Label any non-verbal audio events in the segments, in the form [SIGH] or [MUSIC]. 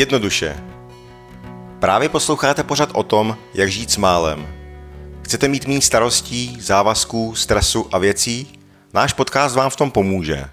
Jednoduše. Právě posloucháte pořad o tom, jak žít s málem. Chcete mít méně starostí, závazků, stresu a věcí? Náš podcast vám v tom pomůže.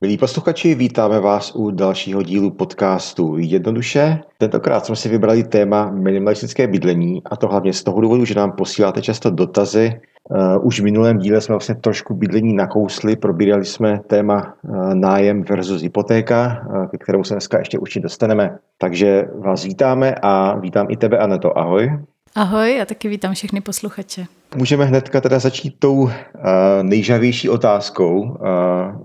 Milí posluchači, vítáme vás u dalšího dílu podcastu Jednoduše. Tentokrát jsme si vybrali téma minimalistické bydlení a to hlavně z toho důvodu, že nám posíláte často dotazy. Uh, už v minulém díle jsme vlastně trošku bydlení nakousli, probírali jsme téma uh, nájem versus hypotéka, uh, ke kterému se dneska ještě určitě dostaneme. Takže vás vítáme a vítám i tebe, Aneto. Ahoj. Ahoj, a taky vítám všechny posluchače. Můžeme hnedka teda začít tou nejžavější otázkou.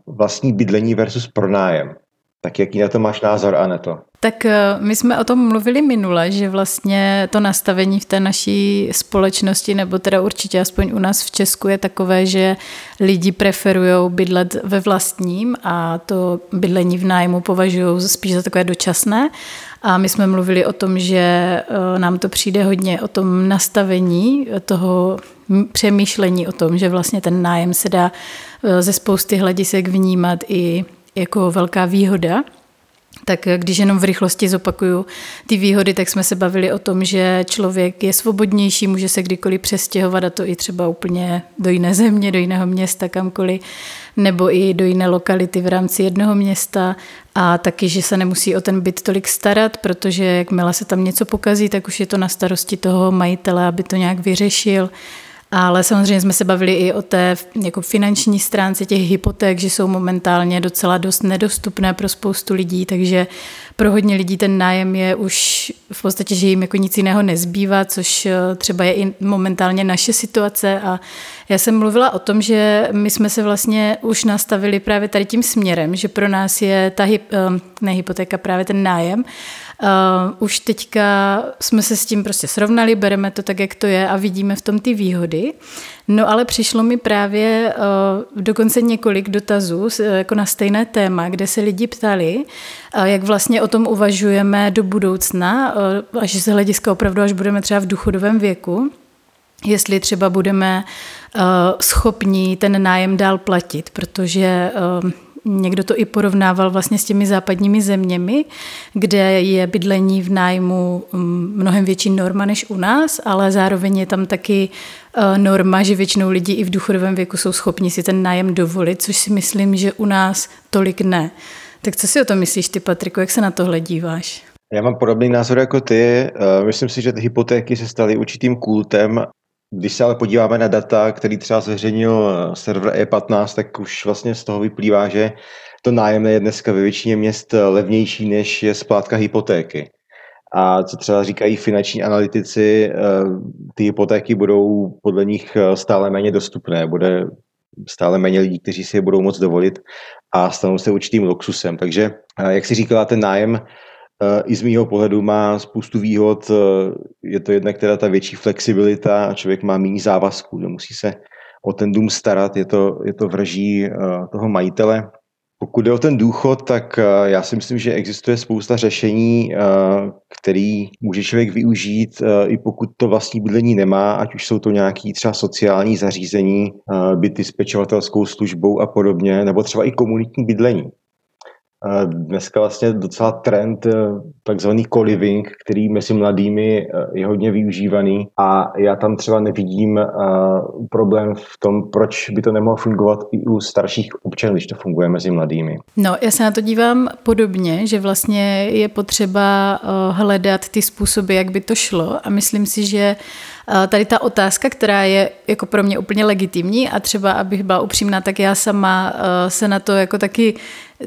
Vlastní bydlení versus pronájem. Tak jaký na to máš názor, Aneto? Tak my jsme o tom mluvili minule, že vlastně to nastavení v té naší společnosti, nebo teda určitě aspoň u nás v Česku je takové, že lidi preferují bydlet ve vlastním a to bydlení v nájmu považují spíš za takové dočasné. A my jsme mluvili o tom, že e, nám to přijde hodně o tom nastavení toho přemýšlení o tom, že vlastně ten nájem se dá ze spousty hledisek vnímat i jako velká výhoda. Tak když jenom v rychlosti zopakuju ty výhody, tak jsme se bavili o tom, že člověk je svobodnější, může se kdykoliv přestěhovat a to i třeba úplně do jiné země, do jiného města, kamkoliv, nebo i do jiné lokality v rámci jednoho města a taky, že se nemusí o ten byt tolik starat, protože jakmile se tam něco pokazí, tak už je to na starosti toho majitele, aby to nějak vyřešil. Ale samozřejmě jsme se bavili i o té jako finanční stránce těch hypoték, že jsou momentálně docela dost nedostupné pro spoustu lidí, takže pro hodně lidí ten nájem je už v podstatě, že jim jako nic jiného nezbývá, což eh, třeba je i momentálně naše situace. A já jsem mluvila o tom, že my jsme se vlastně už nastavili právě tady tím směrem, že pro nás je ta eh, hypotéka, právě ten nájem Uh, už teďka jsme se s tím prostě srovnali, bereme to tak, jak to je a vidíme v tom ty výhody. No ale přišlo mi právě uh, dokonce několik dotazů jako na stejné téma, kde se lidi ptali, uh, jak vlastně o tom uvažujeme do budoucna, uh, až z hlediska opravdu, až budeme třeba v důchodovém věku, jestli třeba budeme uh, schopni ten nájem dál platit, protože uh, Někdo to i porovnával vlastně s těmi západními zeměmi, kde je bydlení v nájmu mm, mnohem větší norma než u nás, ale zároveň je tam taky eh, norma, že většinou lidi i v důchodovém věku jsou schopni si ten nájem dovolit, což si myslím, že u nás tolik ne. Tak co si o tom myslíš ty, Patriku, jak se na tohle díváš? Já mám podobný názor jako ty. Eh, myslím si, že ty hypotéky se staly určitým kultem když se ale podíváme na data, který třeba zveřejnil eh, server E15, tak už vlastně z toho vyplývá, že to nájemné je dneska ve většině měst eh, levnější, než je splátka hypotéky. A co třeba říkají finanční analytici, eh, ty hypotéky budou podle nich stále méně dostupné, bude stále méně lidí, kteří si je budou moct dovolit a stanou se určitým luxusem. Takže, jak si říkala, ten nájem i z mýho pohledu má spoustu výhod. Eh, je to jednak teda ta větší flexibilita a člověk má méně závazků, nemusí se o ten dům starat, je to, je to vraží eh, toho majitele. Pokud jde o ten důchod, tak já si myslím, že existuje spousta řešení, který může člověk využít, i pokud to vlastní bydlení nemá, ať už jsou to nějaké třeba sociální zařízení, byty s pečovatelskou službou a podobně, nebo třeba i komunitní bydlení dneska vlastně docela trend eh, takzvaný co-living, který mezi mladými eh, je hodně využívaný a já tam třeba nevidím eh, problém v tom, proč by to nemohlo fungovat i u starších občanů, když to funguje mezi mladými. No, já se na to dívám podobně, že vlastně je potřeba hledat ty způsoby, jak by to šlo a myslím si, že tady ta otázka, která je jako pro mě úplně legitimní a třeba, abych byla upřímná, tak já sama se na to jako taky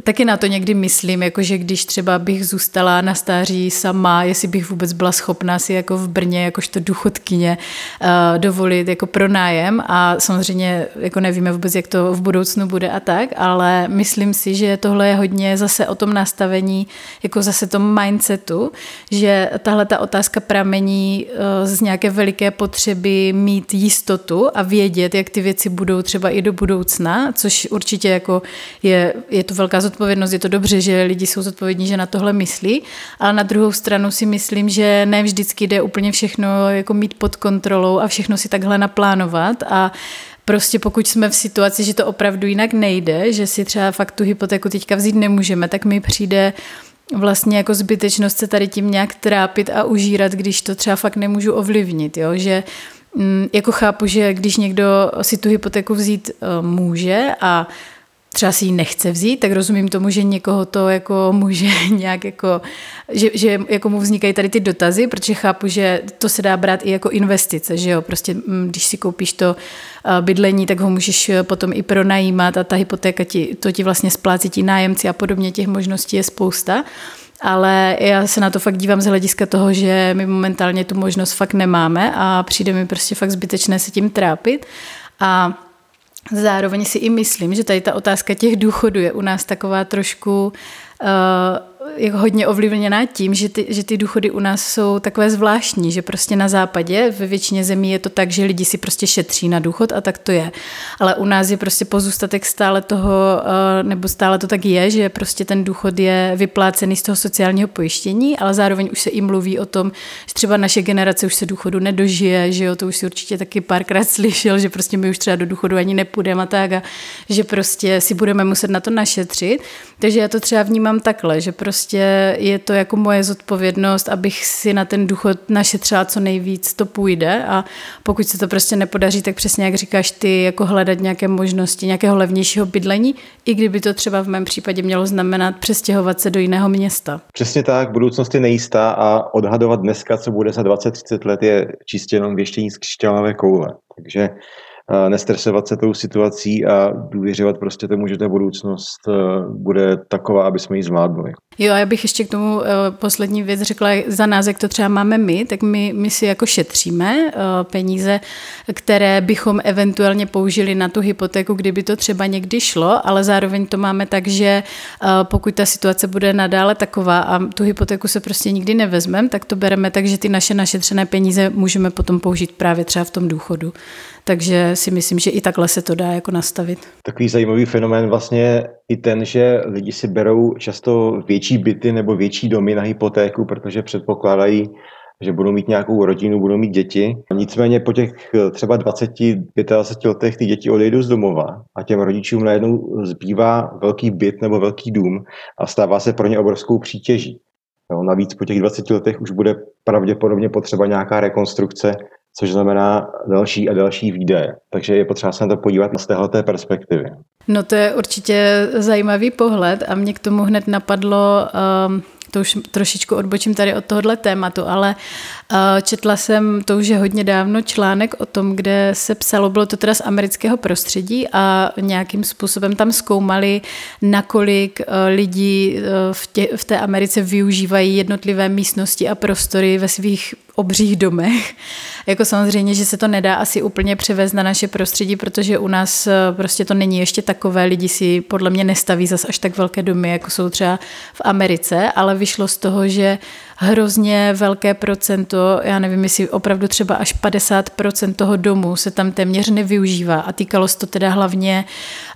Taky na to někdy myslím, jakože když třeba bych zůstala na stáří sama, jestli bych vůbec byla schopná si jako v Brně, jakožto důchodkyně, uh, dovolit jako pronájem a samozřejmě jako nevíme vůbec, jak to v budoucnu bude a tak, ale myslím si, že tohle je hodně zase o tom nastavení, jako zase tom mindsetu, že tahle ta otázka pramení uh, z nějaké veliké potřeby mít jistotu a vědět, jak ty věci budou třeba i do budoucna, což určitě jako je, je to velká zodpovědnost, je to dobře, že lidi jsou zodpovědní, že na tohle myslí, ale na druhou stranu si myslím, že ne vždycky jde úplně všechno jako mít pod kontrolou a všechno si takhle naplánovat a Prostě pokud jsme v situaci, že to opravdu jinak nejde, že si třeba fakt tu hypotéku teďka vzít nemůžeme, tak mi přijde vlastně jako zbytečnost se tady tím nějak trápit a užírat, když to třeba fakt nemůžu ovlivnit, jo? že mm, jako chápu, že když někdo si tu hypotéku vzít uh, může a třeba si ji nechce vzít, tak rozumím tomu, že někoho to jako může [LAUGHS] nějak jako, že, že jako mu vznikají tady ty dotazy, protože chápu, že to se dá brát i jako investice, že jo, prostě mm, když si koupíš to bydlení, tak ho můžeš potom i pronajímat a ta hypotéka ti, to ti vlastně splácí ti nájemci a podobně, těch možností je spousta. Ale já se na to fakt dívám z hlediska toho, že my momentálně tu možnost fakt nemáme a přijde mi prostě fakt zbytečné se tím trápit. A Zároveň si i myslím, že tady ta otázka těch důchodů je u nás taková trošku uh, jako hodně ovlivněná tím, že ty, že ty důchody u nás jsou takové zvláštní, že prostě na západě ve většině zemí je to tak, že lidi si prostě šetří na důchod a tak to je. Ale u nás je prostě pozůstatek stále toho, eh, nebo stále to tak je, že prostě ten důchod je vyplácený z toho sociálního pojištění, ale zároveň už se i mluví o tom, že třeba naše generace už se důchodu nedožije, že jo, to už si určitě taky párkrát [LAUGHS] slyšel, že prostě my už třeba do důchodu ani nepůjdeme a tak a že prostě si budeme muset na to našetřit. Takže já to třeba vnímám takhle, že prostě prostě je to jako moje zodpovědnost, abych si na ten důchod našetřila co nejvíc, to půjde a pokud se to prostě nepodaří, tak přesně jak říkáš ty, jako hledat nějaké možnosti, nějakého levnějšího bydlení, i kdyby to třeba v mém případě mělo znamenat přestěhovat se do jiného města. Přesně tak, budoucnost je nejistá a odhadovat dneska, co bude za 20-30 let, je čistě jenom věštění z křišťálové koule. Takže nestresovat se tou situací a důvěřovat prostě tomu, že ta budoucnost e, bude taková, aby jsme ji zvládli. Jo, a já bych ještě k tomu e, poslední věc řekla, za nás, jak to třeba máme my, tak my, my si jako šetříme e, peníze, které bychom eventuálně použili na tu hypotéku, kdyby to třeba někdy šlo, ale zároveň to máme tak, že pokud ta situace bude nadále taková a tu hypotéku se prostě nikdy nevezmeme, tak to bereme tak, že ty naše našetřené peníze můžeme potom použít právě třeba v tom důchodu. Takže si myslím, že i takhle se to dá jako nastavit. Takový zajímavý fenomén vlastně i ten, že lidi si berou často větší byty nebo větší domy na hypotéku, protože předpokládají, že budou mít nějakou rodinu, budou mít děti. Nicméně po těch třeba 20, 25 letech ty děti odejdou z domova a těm rodičům najednou zbývá velký byt nebo velký dům a stává se pro ně obrovskou přítěží. Jo, navíc po těch 20 letech už bude pravděpodobně potřeba nějaká rekonstrukce což znamená další a další výdaje. Takže je potřeba se na to podívat z této perspektivy. No to je určitě zajímavý pohled a mě k tomu hned napadlo, um, to už trošičku odbočím tady od tohohle tématu, ale uh, četla jsem to už je hodně dávno článek o tom, kde se psalo, bylo to teda z amerického prostředí a nějakým způsobem tam zkoumali, nakolik uh, lidí uh, v, tě, v té Americe využívají jednotlivé místnosti a prostory ve svých obřích domech. [LAUGHS] Jako samozřejmě, že se to nedá asi úplně převést na naše prostředí, protože u nás eh, prostě to není ještě takové. Lidi si podle mě nestaví zas až tak velké domy, jako jsou třeba v Americe, ale vyšlo z toho, že hrozně velké procento, já nevím, jestli opravdu třeba až 50% toho domu se tam téměř nevyužívá a týkalo se to teda hlavně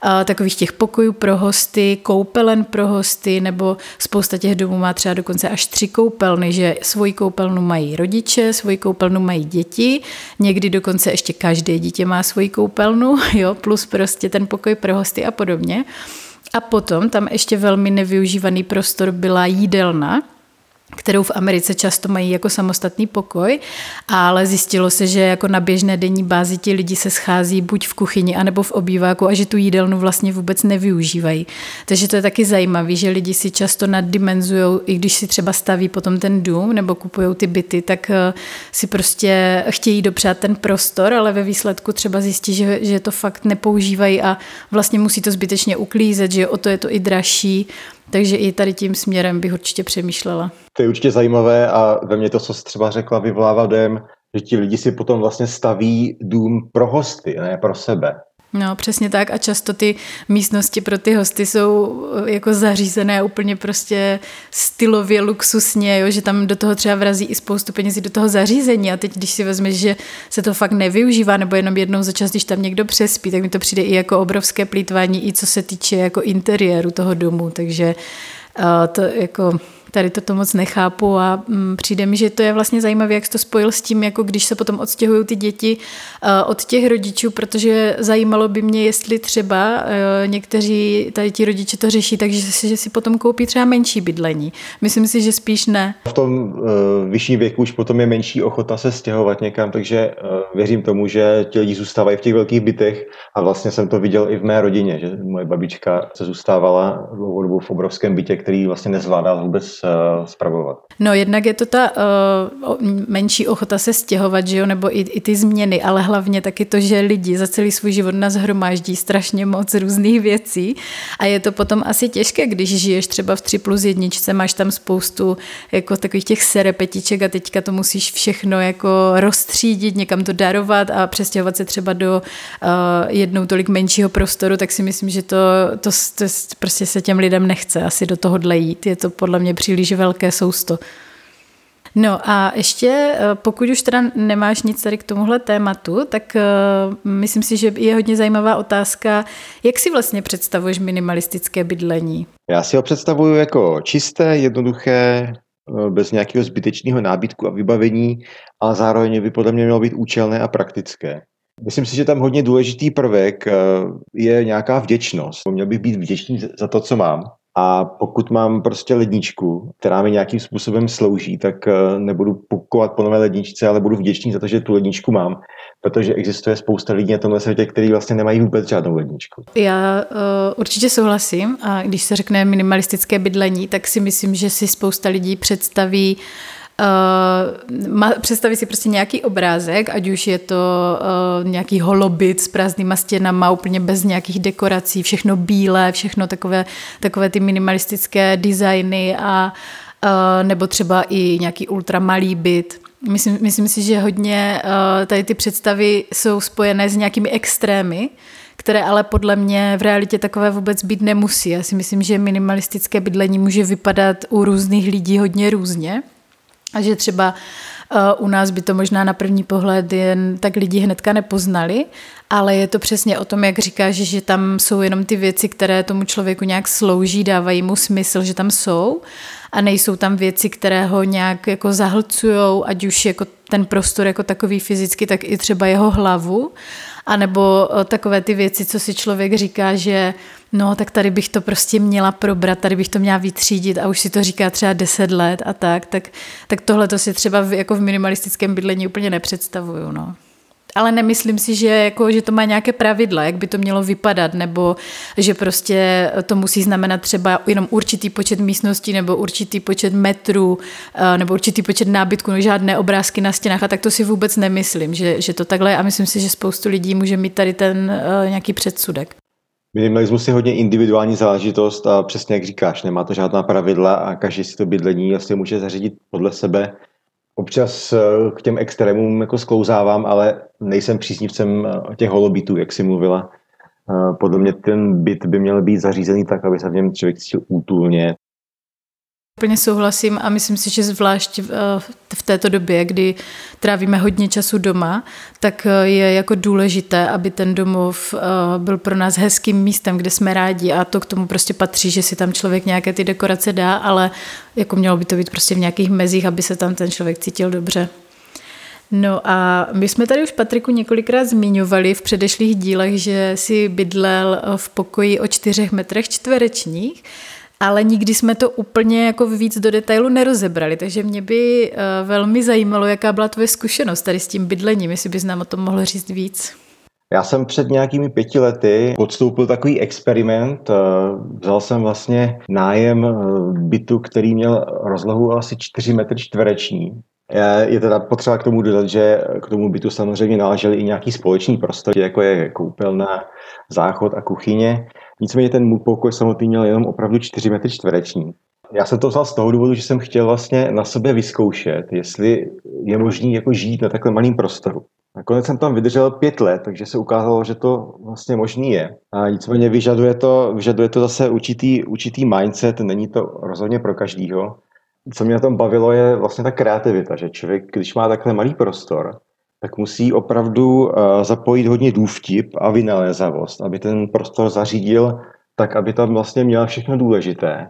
uh, takových těch pokojů pro hosty, koupelen pro hosty, nebo spousta těch domů má třeba dokonce až tři koupelny, že svoji koupelnu mají rodiče, svoji koupelnu mají děti, někdy dokonce ještě každé dítě má svoji koupelnu, [LAUGHS] jo, plus prostě ten pokoj pro hosty a podobně. A potom tam ještě velmi nevyužívaný prostor byla jídelna, kterou v Americe často mají jako samostatný pokoj, ale zjistilo se, že jako na běžné denní bázi ti lidi se schází buď v kuchyni, anebo v obýváku a že tu jídelnu vlastně vůbec nevyužívají. Takže to je taky zajímavé, že lidi si často naddimenzují, i když si třeba staví potom ten dům nebo kupují ty byty, tak eh, si prostě chtějí dopřát ten prostor, ale ve výsledku třeba zjistí, že, že to fakt nepoužívají a vlastně musí to zbytečně uklízet, že o to je to i dražší, takže i tady tím směrem bych určitě přemýšlela. To je určitě zajímavé a ve mně to, co jsi třeba řekla, vyvolává dojem, že ti lidi si potom vlastně staví dům pro hosty, ne pro sebe. No, přesně tak. A často ty místnosti pro ty hosty jsou eh, jako zařízené úplně prostě stylově, luxusně, jo, že tam do toho třeba vrazí i spoustu penězí do toho zařízení. A teď, když si vezmeš, že se to fakt nevyužívá nebo jenom jednou za čas, když tam někdo přespí, tak mi to přijde i jako obrovské plítvání, i co se týče jako interiéru toho domu, takže uh, to jako tady to moc nechápu a mm, přijde mi, že to je vlastně zajímavé, jak jsi to spojil s tím, jako když se potom odstěhují ty děti uh, od těch rodičů, protože zajímalo by mě, jestli třeba uh, někteří tady ti rodiče to řeší, takže si, že si potom koupí třeba menší bydlení. Myslím si, že spíš ne. V tom uh, vyšším věku už potom je menší ochota se stěhovat někam, takže uh, věřím tomu, že ti lidi zůstávají v těch velkých bytech a vlastně jsem to viděl i v mé rodině, že moje babička se zůstávala dlouhou dobu v obrovském bytě, který vlastně nezvládal vůbec spravovat. No jednak je to ta uh, menší ochota se stěhovat, že jo, nebo i, i ty změny, ale hlavně taky to, že lidi za celý svůj život nazhromáždí strašně moc různých věcí a je to potom asi těžké, když žiješ třeba v 3 plus jedničce, máš tam spoustu jako takových těch serepetiček a teďka to musíš všechno jako rozstřídit, někam to darovat a přestěhovat se třeba do uh, jednou tolik menšího prostoru, tak si myslím, že to, to, to prostě se těm lidem nechce asi do tohohle jít. Je to podle mě příliš velké sousto. No a ještě, eh, pokud už teda nemáš nic tady k tomuhle tématu, tak uh, myslím si, že je hodně zajímavá otázka, jak si vlastně představuješ minimalistické bydlení? Já si ho představuju jako čisté, jednoduché, eh, bez nějakého zbytečného nábytku a vybavení, ale zároveň by podle mě mělo být účelné a praktické. Myslím si, že tam hodně důležitý prvek je nějaká vděčnost. Měl bych být vděčný za to, co mám. A pokud mám prostě ledničku, která mi nějakým způsobem slouží, tak eh, nebudu pukovat po nové ledničce, ale budu vděčný za to, že tu ledničku mám, protože existuje spousta lidí na tomhle světě, kteří vlastně nemají vůbec žádnou ledničku. Já uh, určitě souhlasím a když se řekne minimalistické bydlení, tak si myslím, že si spousta lidí představí uh, Uh, představit si prostě nějaký obrázek, ať už je to uh, nějaký holobit s prázdnýma stěnama, úplně bez nějakých dekorací, všechno bílé, všechno takové, takové ty minimalistické designy a uh, nebo třeba i nějaký ultramalý byt. Myslím, myslím si, že hodně uh, tady ty představy jsou spojené s nějakými extrémy, které ale podle mě v realitě takové vůbec být nemusí. Já si myslím, že minimalistické bydlení může vypadat u různých lidí hodně různě. A že třeba uh, u nás by to možná na první pohled jen tak lidi hnedka nepoznali, ale je to přesně o tom, jak říkáš, že tam jsou jenom ty věci, které tomu člověku nějak slouží, dávají mu smysl, že tam jsou a nejsou tam věci, které ho nějak jako zahlcujou, ať už jako ten prostor jako takový fyzicky, tak i třeba jeho hlavu, anebo eh, takové ty věci, co si člověk říká, že no tak tady bych to prostě měla probrat, tady bych to měla vytřídit a už si to říká třeba 10 let a tak, tak, tak tohle to si třeba jako v minimalistickém bydlení úplně nepředstavuju. No ale nemyslím si, že, jako, že to má nějaké pravidla, jak by to mělo vypadat, nebo že prostě to musí znamenat třeba jenom určitý počet místností, nebo určitý počet metrů, eh, nebo určitý počet nábytků, no žádné obrázky na stěnách a tak to si vůbec nemyslím, že, že to takhle je a myslím si, že spoustu lidí může mít tady ten uh, nějaký předsudek. Minimalismus je hodně individuální záležitost a přesně jak říkáš, nemá to žádná pravidla a každý si to bydlení asi může zařídit podle sebe Občas eh, k těm extrémům jako sklouzávám, ale nejsem příznivcem eh, těch holobitů, jak si mluvila. Eh, podle mě ten byt by měl být zařízený tak, aby se v něm člověk cítil útulně, Úplně souhlasím a myslím si, že zvlášť eh, v této době, kdy trávíme hodně času doma, tak eh, je jako důležité, aby ten domov eh, byl pro nás hezkým místem, kde jsme rádi a to k tomu prostě patří, že si tam člověk nějaké ty dekorace dá, ale jako mělo by to být prostě v nějakých mezích, aby se tam ten člověk cítil dobře. No a my jsme tady už Patriku několikrát zmiňovali v předešlých dílech, že si bydlel v pokoji o čtyřech metrech čtverečních ale nikdy jsme to úplně jako víc do detailu nerozebrali, takže mě by uh, velmi zajímalo, jaká byla tvoje zkušenost tady s tím bydlením, jestli bys nám o tom mohl říct víc. Já jsem před nějakými pěti lety podstoupil takový experiment. Eh, vzal jsem vlastně nájem eh, bytu, který měl rozlohu asi 4 metry čtvereční. Je teda potřeba k tomu dodat, že k tomu bytu samozřejmě náležely i nějaký společný prostor, jako je koupelna, záchod a kuchyně. Nicméně ten můj pokoj samotný měl jenom opravdu 4 metry čtvereční. Já jsem to vzal z toho důvodu, že jsem chtěl vlastně na sebe vyzkoušet, jestli je možné jako žít na takhle malém prostoru. Nakonec jsem tam vydržel pět let, takže se ukázalo, že to vlastně možný je. A nicméně vyžaduje to, vyžaduje to zase určitý, určitý mindset, není to rozhodně pro každýho. Co mě na tom bavilo je vlastně ta kreativita, že člověk, když má takhle malý prostor, tak musí opravdu uh, zapojit hodně důvtip a vynalézavost, aby ten prostor zařídil tak, aby tam vlastně měl všechno důležité.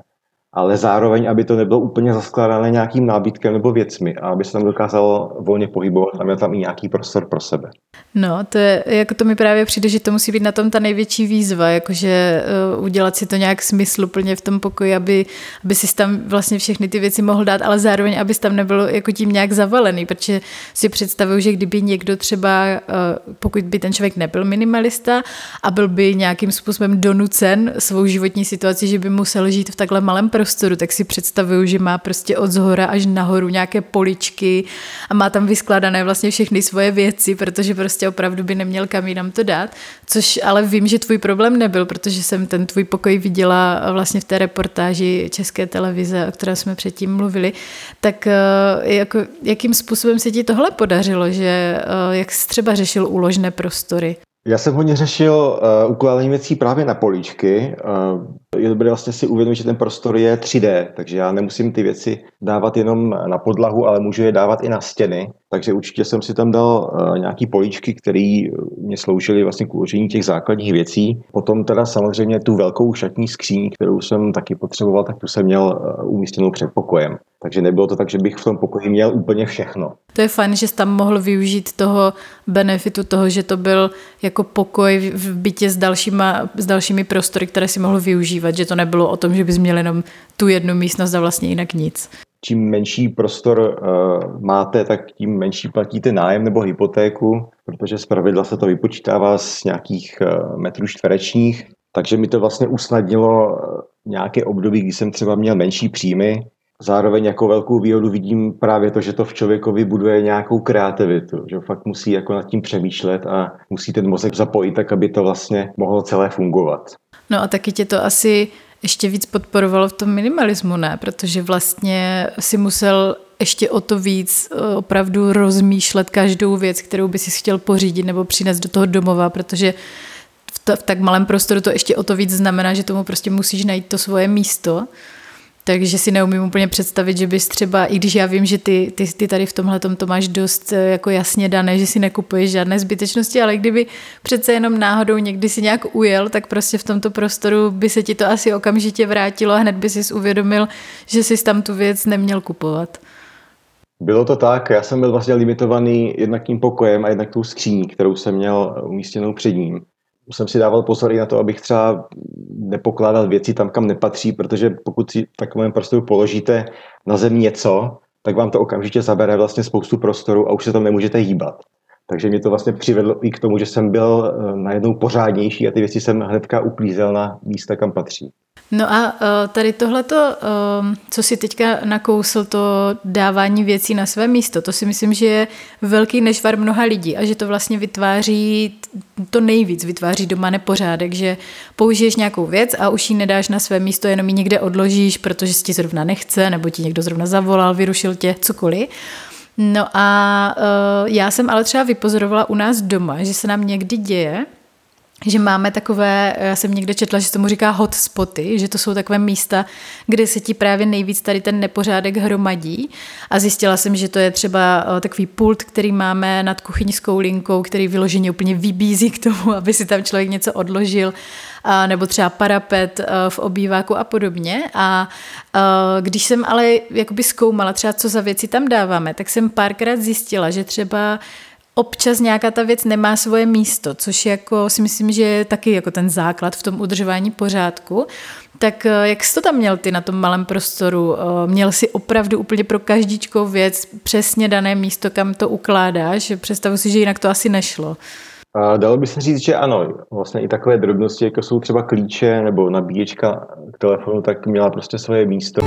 Ale zároveň, aby to nebylo úplně zaskládané nějakým nábytkem nebo věcmi a aby se tam dokázal volně pohybovat a měl tam i nějaký prostor pro sebe. No, to je, jako to mi právě přijde, že to musí být na tom ta největší výzva, jakože uh, udělat si to nějak smysluplně v tom pokoji, aby, aby si tam vlastně všechny ty věci mohl dát, ale zároveň, aby tam nebyl jako tím nějak zavalený, protože si představuju, že kdyby někdo třeba, uh, pokud by ten člověk nebyl minimalista a byl by nějakým způsobem donucen svou životní situaci, že by musel žít v takhle malém prostoru, tak si představuju, že má prostě od zhora až nahoru nějaké poličky a má tam vyskládané vlastně všechny svoje věci, protože prostě opravdu by neměl kam jinam to dát, což ale vím, že tvůj problém nebyl, protože jsem ten tvůj pokoj viděla vlastně v té reportáži České televize, o které jsme předtím mluvili, tak eh, jako, jakým způsobem se ti tohle podařilo, že eh, jak jsi třeba řešil úložné prostory? Já jsem hodně řešil uh, ukládání věcí právě na políčky. Uh, je dobré vlastně si uvědomit, že ten prostor je 3D, takže já nemusím ty věci dávat jenom na podlahu, ale můžu je dávat i na stěny. Takže určitě jsem si tam dal uh, nějaký políčky, které mě sloužily vlastně k uložení těch základních věcí. Potom teda samozřejmě tu velkou šatní skříň, kterou jsem taky potřeboval, tak tu jsem měl uh, umístěnou před pokojem. Takže nebylo to tak, že bych v tom pokoji měl úplně všechno. To je fajn, že jsi tam mohl využít toho benefitu toho, že to byl jako pokoj v bytě s, dalšíma, s dalšími prostory, které si mohl využívat, že to nebylo o tom, že bys měl jenom tu jednu místnost a vlastně jinak nic. Čím menší prostor uh, máte, tak tím menší platíte nájem nebo hypotéku, protože zpravidla se to vypočítává z nějakých uh, metrů čtverečních. Takže mi to vlastně usnadnilo nějaké období, kdy jsem třeba měl menší příjmy, zároveň jako velkou výhodu vidím právě to, že to v člověkovi buduje nějakou kreativitu, že fakt musí jako nad tím přemýšlet a musí ten mozek zapojit tak, aby to vlastně mohlo celé fungovat. No a taky tě to asi ještě víc podporovalo v tom minimalismu, ne? Protože vlastně si musel ještě o to víc eh, opravdu rozmýšlet každou věc, kterou by si chtěl pořídit nebo přinést do toho domova, protože v, to, v tak malém prostoru to ještě o to víc znamená, že tomu prostě musíš najít to svoje místo takže si neumím úplně představit, že bys třeba, i když já vím, že ty, ty, ty tady v tomhle to máš dost eh, jako jasně dané, že si nekupuješ žádné zbytečnosti, ale kdyby přece jenom náhodou někdy si nějak ujel, tak prostě v tomto prostoru by se ti to asi okamžitě vrátilo a hned by si uvědomil, že jsi tam tu věc neměl kupovat. Bylo to tak, já jsem byl vlastně limitovaný jednak tím pokojem a jednak tou skříní, kterou jsem měl umístěnou před ním jsem si dával pozor i na to, abych třeba nepokládal věci tam, kam nepatří, protože pokud si v takovém prostoru položíte na zem něco, tak vám to okamžitě zabere vlastně spoustu prostoru a už se tam nemůžete hýbat. Takže mě to vlastně přivedlo i k tomu, že jsem byl eh, najednou pořádnější a ty věci jsem hnedka uklízel na místa, kam patří. No a uh, tady tohleto, uh, co si teďka nakousl, to dávání věcí na své místo, to si myslím, že je velký nešvar mnoha lidí a že to vlastně vytváří, to nejvíc vytváří doma nepořádek, že použiješ nějakou věc a už ji nedáš na své místo, jenom ji někde odložíš, protože si ti zrovna nechce, nebo ti někdo zrovna zavolal, vyrušil tě, cokoliv. No a uh, já jsem ale třeba vypozorovala u nás doma, že se nám někdy děje, že máme takové, já jsem někde četla, že se tomu říká hotspoty, že to jsou takové místa, kde se ti právě nejvíc tady ten nepořádek hromadí a zjistila jsem, že to je třeba eh, takový pult, který máme nad kuchyňskou linkou, který vyloženě úplně vybízí k tomu, [LAUGHS] aby si tam člověk něco odložil, a nebo třeba parapet eh, v obýváku a podobně. A eh, když jsem ale jakoby zkoumala třeba, co za věci tam dáváme, tak jsem párkrát zjistila, že třeba občas nějaká ta věc nemá svoje místo, což jako si myslím, že je taky jako ten základ v tom udržování pořádku. Tak eh, jak jsi to tam měl ty na tom malém prostoru? Eh, měl si opravdu úplně pro každičkou věc přesně dané místo, kam to ukládáš? Představu si, že jinak to asi nešlo. A dalo by se říct, že ano. Vlastně i takové drobnosti, jako jsou třeba klíče nebo nabíječka k telefonu, tak měla prostě svoje místo.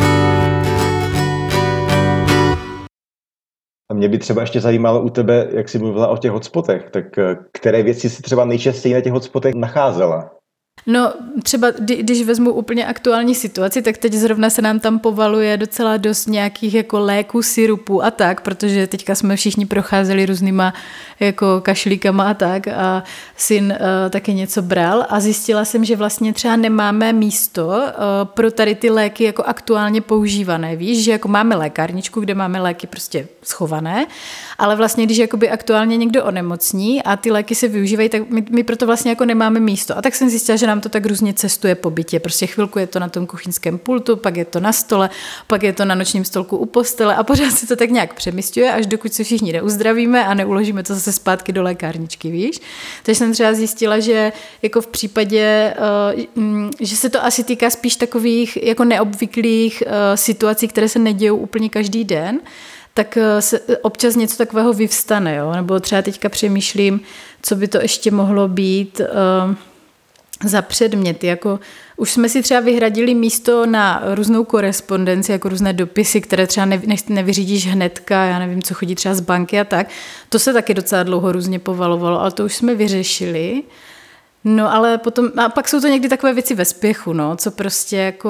A mě by třeba ještě zajímalo u tebe, jak jsi mluvila o těch hotspotech, tak eh, které věci si třeba nejčastěji na těch hotspotech nacházela? No třeba, když vezmu úplně aktuální situaci, tak teď zrovna se nám tam povaluje docela dost nějakých jako léků, syrupů a tak, protože teďka jsme všichni procházeli různýma jako kašlíkama a tak a syn uh, taky něco bral a zjistila jsem, že vlastně třeba nemáme místo uh, pro tady ty léky jako aktuálně používané. Víš, že jako máme lékárničku, kde máme léky prostě schované, ale vlastně když jakoby aktuálně někdo onemocní a ty léky se využívají, tak my, my proto vlastně jako nemáme místo. A tak jsem zjistila, že nám to tak různě cestuje po bytě. Prostě chvilku je to na tom kuchyňském pultu, pak je to na stole, pak je to na nočním stolku u postele a pořád se to tak nějak přemysťuje, až dokud se všichni neuzdravíme a neuložíme to zase zpátky do lékárničky, víš? Takže jsem třeba zjistila, že jako v případě, uh, že se to asi týká spíš takových jako neobvyklých uh, situací, které se nedějou úplně každý den, tak eh, se občas něco takového vyvstane, jo? nebo třeba teďka přemýšlím, co by to ještě mohlo být uh, za předměty, jako už jsme si třeba vyhradili místo na různou korespondenci, jako různé dopisy, které třeba ne, ne, nevyřídíš hnedka, já nevím, co chodí třeba z banky a tak. To se taky docela dlouho různě povalovalo, ale to už jsme vyřešili. No ale potom, a pak jsou to někdy takové věci ve spěchu, no, co prostě jako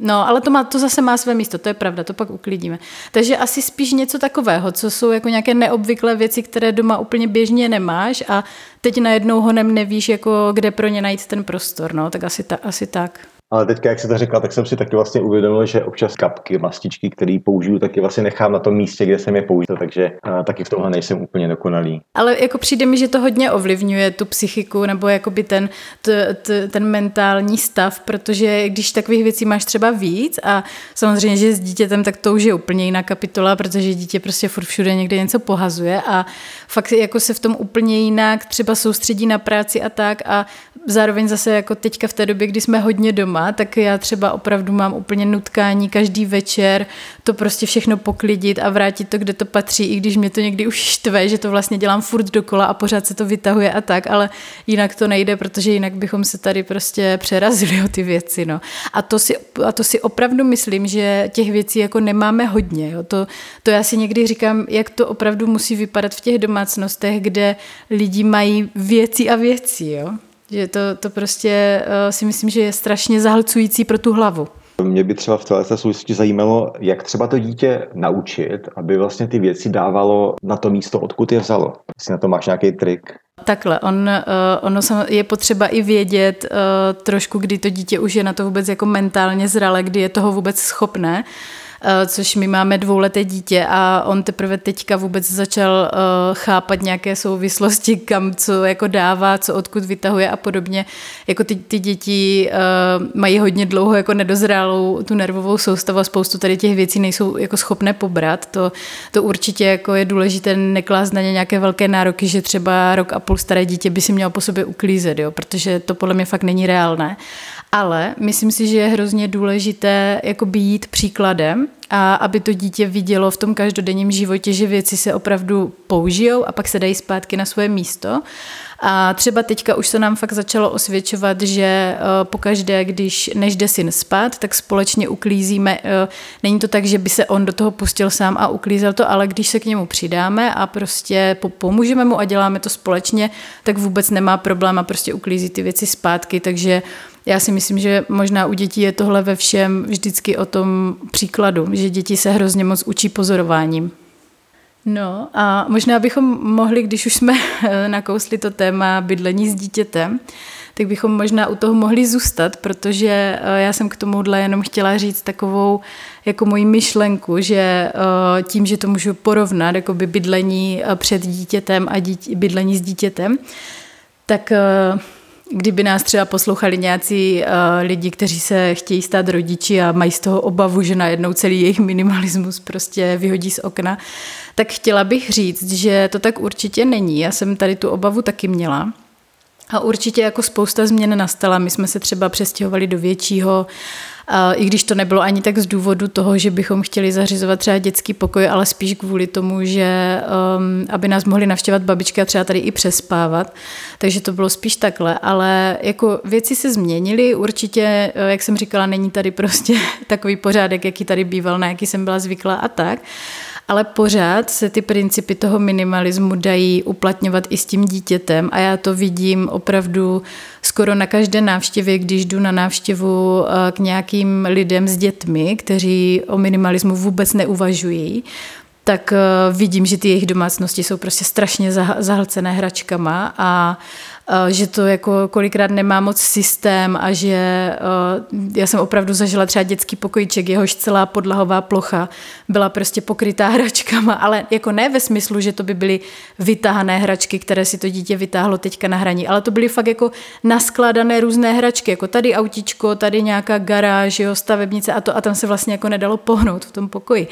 No, ale to, má, to zase má své místo, to je pravda, to pak uklidíme. Takže asi spíš něco takového, co jsou jako nějaké neobvyklé věci, které doma úplně běžně nemáš a teď najednou honem nevíš, jako kde pro ně najít ten prostor, no, tak asi, ta, asi tak. Ale teďka, jak jsi to řekla, tak jsem si taky vlastně uvědomil, že občas kapky, mastičky, které použiju, taky vlastně nechám na tom místě, kde jsem je použil, takže a, taky v tomhle nejsem úplně dokonalý. Ale jako přijde mi, že to hodně ovlivňuje tu psychiku nebo jakoby ten, t, t, ten mentální stav, protože když takových věcí máš třeba víc a samozřejmě, že s dítětem, tak to už je úplně jiná kapitola, protože dítě prostě furt všude někde něco pohazuje a fakt jako se v tom úplně jinak třeba soustředí na práci a tak a zároveň zase jako teďka v té době, kdy jsme hodně doma, tak já třeba opravdu mám úplně nutkání každý večer to prostě všechno poklidit a vrátit to, kde to patří, i když mě to někdy už štve, že to vlastně dělám furt dokola a pořád se to vytahuje a tak, ale jinak to nejde, protože jinak bychom se tady prostě přerazili o ty věci. No. A, to si, a to si opravdu myslím, že těch věcí jako nemáme hodně. Jo. To, to já si někdy říkám, jak to opravdu musí vypadat v těch domácnostech, kde lidi mají věci a věci. Jo. Že to, to prostě uh, si myslím, že je strašně zahlcující pro tu hlavu. Mě by třeba v této souvislosti zajímalo, jak třeba to dítě naučit, aby vlastně ty věci dávalo na to místo, odkud je vzalo. Jestli na to máš nějaký trik. Takhle, on, uh, ono je potřeba i vědět uh, trošku, kdy to dítě už je na to vůbec jako mentálně zralé, kdy je toho vůbec schopné. Eh, což my máme dvouleté dítě a on teprve teďka vůbec začal eh, chápat nějaké souvislosti, kam co jako dává, co odkud vytahuje a podobně. Jako ty, ty děti eh, mají hodně dlouho jako nedozrálou tu nervovou soustavu a spoustu tady těch věcí nejsou jako schopné pobrat. To, to určitě jako je důležité neklást na ně nějaké velké nároky, že třeba rok a půl staré dítě by si mělo po sobě uklízet, jo? protože to podle mě fakt není reálné. Ale myslím si, že je hrozně důležité jako být příkladem a aby to dítě vidělo v tom každodenním životě, že věci se opravdu použijou a pak se dají zpátky na svoje místo. A třeba teďka už se nám fakt začalo osvědčovat, že eh, pokaždé, když než jde syn spát, tak společně uklízíme. Eh, není to tak, že by se on do toho pustil sám a uklízel to, ale když se k němu přidáme a prostě pomůžeme mu a děláme to společně, tak vůbec nemá problém a prostě uklízí ty věci zpátky. Takže já si myslím, že možná u dětí je tohle ve všem vždycky o tom příkladu, že děti se hrozně moc učí pozorováním. No a možná bychom mohli, když už jsme [LAUGHS] nakousli to téma bydlení s dítětem, tak bychom možná u toho mohli zůstat, protože eh, já jsem k tomuhle jenom chtěla říct takovou jako moji myšlenku, že eh, tím, že to můžu porovnat, jako by bydlení eh, před dítětem a dítě, bydlení s dítětem, tak kdyby nás třeba poslouchali nějací uh, lidi, kteří se chtějí stát rodiči a mají z toho obavu, že najednou celý jejich minimalismus prostě vyhodí z okna, tak chtěla bych říct, že to tak určitě není. Já jsem tady tu obavu taky měla. A určitě jako spousta změn nastala. My jsme se třeba přestěhovali do většího i když to nebylo ani tak z důvodu toho, že bychom chtěli zařizovat třeba dětský pokoj, ale spíš kvůli tomu, že um, aby nás mohli navštěvat babičky a třeba tady i přespávat. Takže to bylo spíš takhle. Ale jako věci se změnily. Určitě, eh, jak jsem říkala, není tady prostě [LAUGHS] takový pořádek, jaký tady býval, na jaký jsem byla zvyklá a tak ale pořád se ty principy toho minimalismu dají uplatňovat i s tím dítětem a já to vidím opravdu skoro na každé návštěvě, když jdu na návštěvu k nějakým lidem s dětmi, kteří o minimalismu vůbec neuvažují, tak vidím, že ty jejich domácnosti jsou prostě strašně zahlcené hračkama a Eh, že to jako kolikrát nemá moc systém a že eh, já jsem opravdu zažila třeba dětský pokojíček, jehož celá podlahová plocha byla prostě pokrytá [LAUGHS] hračkama, ale jako ne ve smyslu, že to by byly vytáhané hračky, které si to dítě vytáhlo teďka na hraní, ale to byly fakt jako naskládané různé hračky, jako tady autičko, tady nějaká garáž, jo, stavebnice a to a tam se vlastně jako nedalo pohnout v tom pokoji.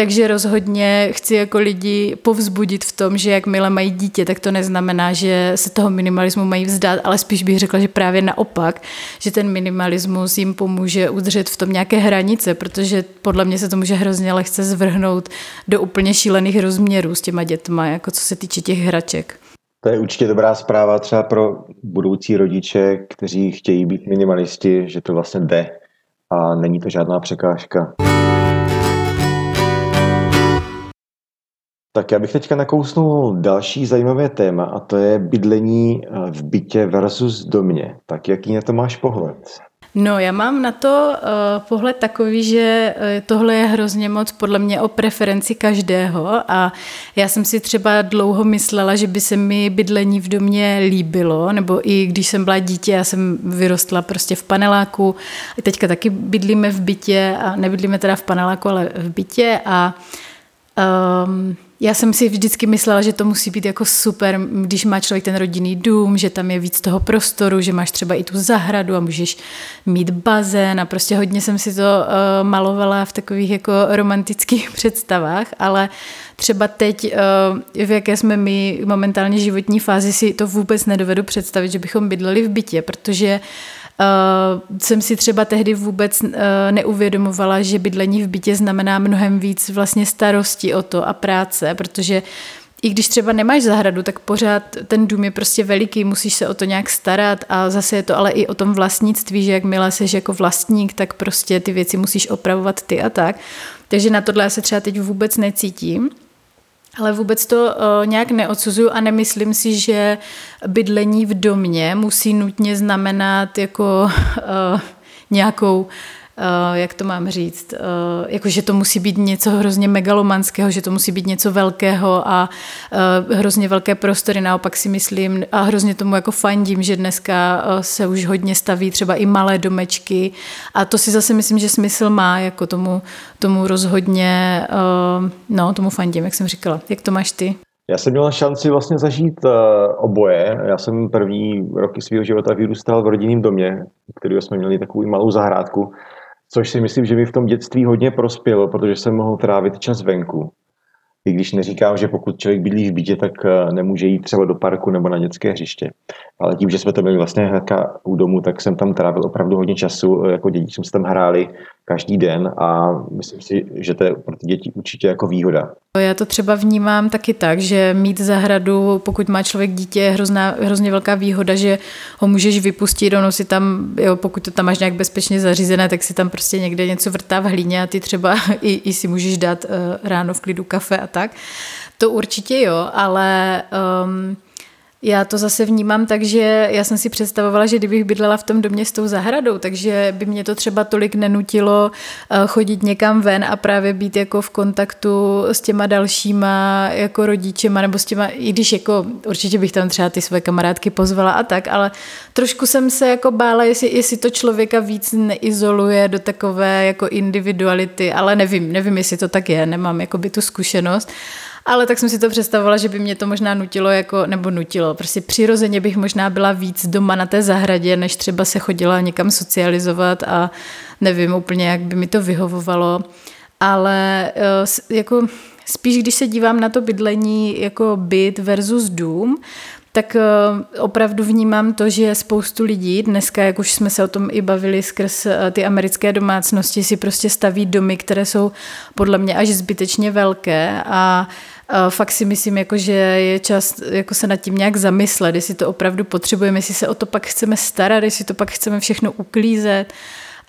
Takže rozhodně chci jako lidi povzbudit v tom, že jakmile mají dítě, tak to neznamená, že se toho minimalismu mají vzdát, ale spíš bych řekla, že právě naopak, že ten minimalismus jim pomůže udržet v tom nějaké hranice, protože podle mě se to může hrozně lehce zvrhnout do úplně šílených rozměrů s těma dětma, jako co se týče těch hraček. To je určitě dobrá zpráva třeba pro budoucí rodiče, kteří chtějí být minimalisti, že to vlastně jde a není to žádná překážka. Tak já bych teďka nakousnul další zajímavé téma a to je bydlení eh, v bytě versus domě. Tak jaký na to máš pohled? No, já mám na to uh, pohled takový, že uh, tohle je hrozně moc podle mě o preferenci každého a já jsem si třeba dlouho myslela, že by se mi bydlení v domě líbilo, nebo i když jsem byla dítě, já jsem vyrostla prostě v paneláku, teďka taky bydlíme v bytě a nebydlíme teda v paneláku, ale v bytě a um, já jsem si vždycky myslela, že to musí být jako super, když má člověk ten rodinný dům, že tam je víc toho prostoru, že máš třeba i tu zahradu a můžeš mít bazén a prostě hodně jsem si to uh, malovala v takových jako romantických [LAUGHS] představách, ale třeba teď, uh, v jaké jsme my momentálně životní fázi, si to vůbec nedovedu představit, že bychom bydleli v bytě, protože uh, Uh, jsem si třeba tehdy vůbec uh, neuvědomovala, že bydlení v bytě znamená mnohem víc vlastně starosti o to a práce, protože i když třeba nemáš zahradu, tak pořád ten dům je prostě veliký, musíš se o to nějak starat a zase je to ale i o tom vlastnictví, že jakmile jsi jako vlastník, tak prostě ty věci musíš opravovat ty a tak. Takže na tohle já se třeba teď vůbec necítím. Ale vůbec to uh, nějak neodsuzuju a nemyslím si, že bydlení v domě musí nutně znamenat jako uh, [LAUGHS] nějakou Uh, jak to mám říct, uh, jako že to musí být něco hrozně megalomanského, že to musí být něco velkého a uh, hrozně velké prostory. Naopak si myslím a hrozně tomu jako fandím, že dneska se už hodně staví třeba i malé domečky a to si zase myslím, že smysl má, jako tomu, tomu rozhodně, no tomu fandím, jak jsem říkala. Jak to máš ty? Já jsem měl šanci vlastně zažít uh, oboje. Já jsem první roky svého života vyrůstal v rodinném domě, který jsme měli takovou malou zahrádku což si myslím, že mi v tom dětství hodně prospělo, protože jsem mohl trávit čas venku. I když neříkám, že pokud člověk bydlí v bytě, tak eh, nemůže jít třeba do parku nebo na dětské hřiště. Ale tím, že jsme to měli vlastně hnedka u domu, tak jsem tam trávil opravdu hodně času. Jako děti jsme se tam hráli každý den a myslím si, že to je pro ty děti určitě jako výhoda. Já to třeba vnímám taky tak, že mít zahradu, pokud má člověk dítě, je hrozná, hrozně velká výhoda, že ho můžeš vypustit, ono si tam, jo, pokud to tam máš nějak bezpečně zařízené, tak si tam prostě někde něco vrtá v hlíně a ty třeba [LAUGHS] i, i si můžeš dát uh, ráno v klidu kafe a tak. To určitě jo, ale um, já to zase vnímám tak, že já jsem si představovala, že kdybych bydlela v tom domě s tou zahradou, takže by mě to třeba tolik nenutilo eh, chodit někam ven a právě být jako v kontaktu s těma dalšíma jako rodičema, nebo s těma, i když jako určitě bych tam třeba ty své kamarádky pozvala a tak, ale trošku jsem se jako bála, jestli, jestli to člověka víc neizoluje do takové jako individuality, ale nevím, nevím, jestli to tak je, nemám jako by tu zkušenost. Ale tak jsem si to představovala, že by mě to možná nutilo, jako, nebo nutilo. Prostě přirozeně bych možná byla víc doma na té zahradě, než třeba se chodila někam socializovat a nevím úplně, jak by mi to vyhovovalo. Ale eh, jako spíš, když se dívám na to bydlení jako byt versus dům, tak eh, opravdu vnímám to, že spoustu lidí dneska, jak už jsme se o tom i bavili skrz eh, ty americké domácnosti, si prostě staví domy, které jsou podle mě až zbytečně velké a fakt si myslím, jako, že je čas jako se nad tím nějak zamyslet, jestli to opravdu potřebujeme, jestli se o to pak chceme starat, jestli to pak chceme všechno uklízet